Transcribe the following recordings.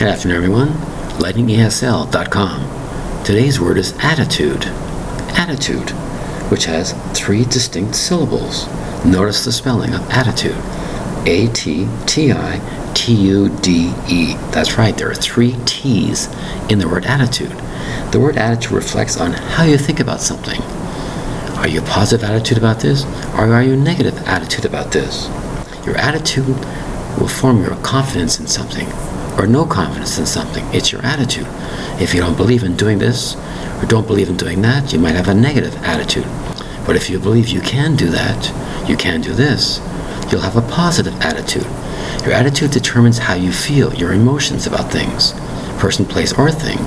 Good afternoon, everyone. LightningESL.com. Today's word is attitude. Attitude, which has three distinct syllables. Notice the spelling of attitude. A T T I T U D E. That's right, there are three T's in the word attitude. The word attitude reflects on how you think about something. Are you a positive attitude about this, or are you a negative attitude about this? Your attitude will form your confidence in something or no confidence in something. It's your attitude. If you don't believe in doing this or don't believe in doing that, you might have a negative attitude. But if you believe you can do that, you can do this, you'll have a positive attitude. Your attitude determines how you feel, your emotions about things. Person, place, or thing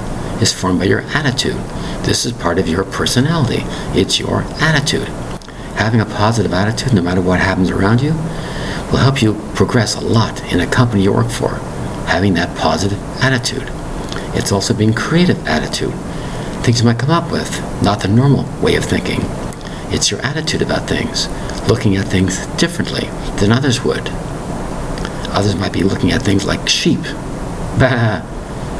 is formed by your attitude. This is part of your personality. It's your attitude. Having a positive attitude, no matter what happens around you, will help you progress a lot in a company you work for having that positive attitude. It's also being creative attitude. Things you might come up with, not the normal way of thinking. It's your attitude about things, looking at things differently than others would. Others might be looking at things like sheep, bah,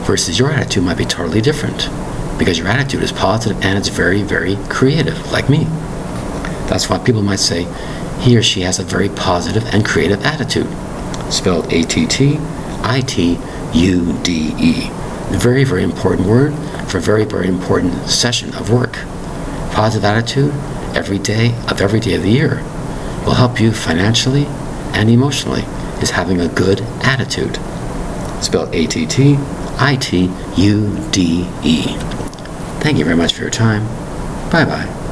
versus your attitude might be totally different because your attitude is positive and it's very, very creative, like me. That's why people might say he or she has a very positive and creative attitude, spelled A T T I T U D E. Very, very important word for a very, very important session of work. Positive attitude every day of every day of the year will help you financially and emotionally is having a good attitude. Spelled A T T I T U D E. Thank you very much for your time. Bye bye.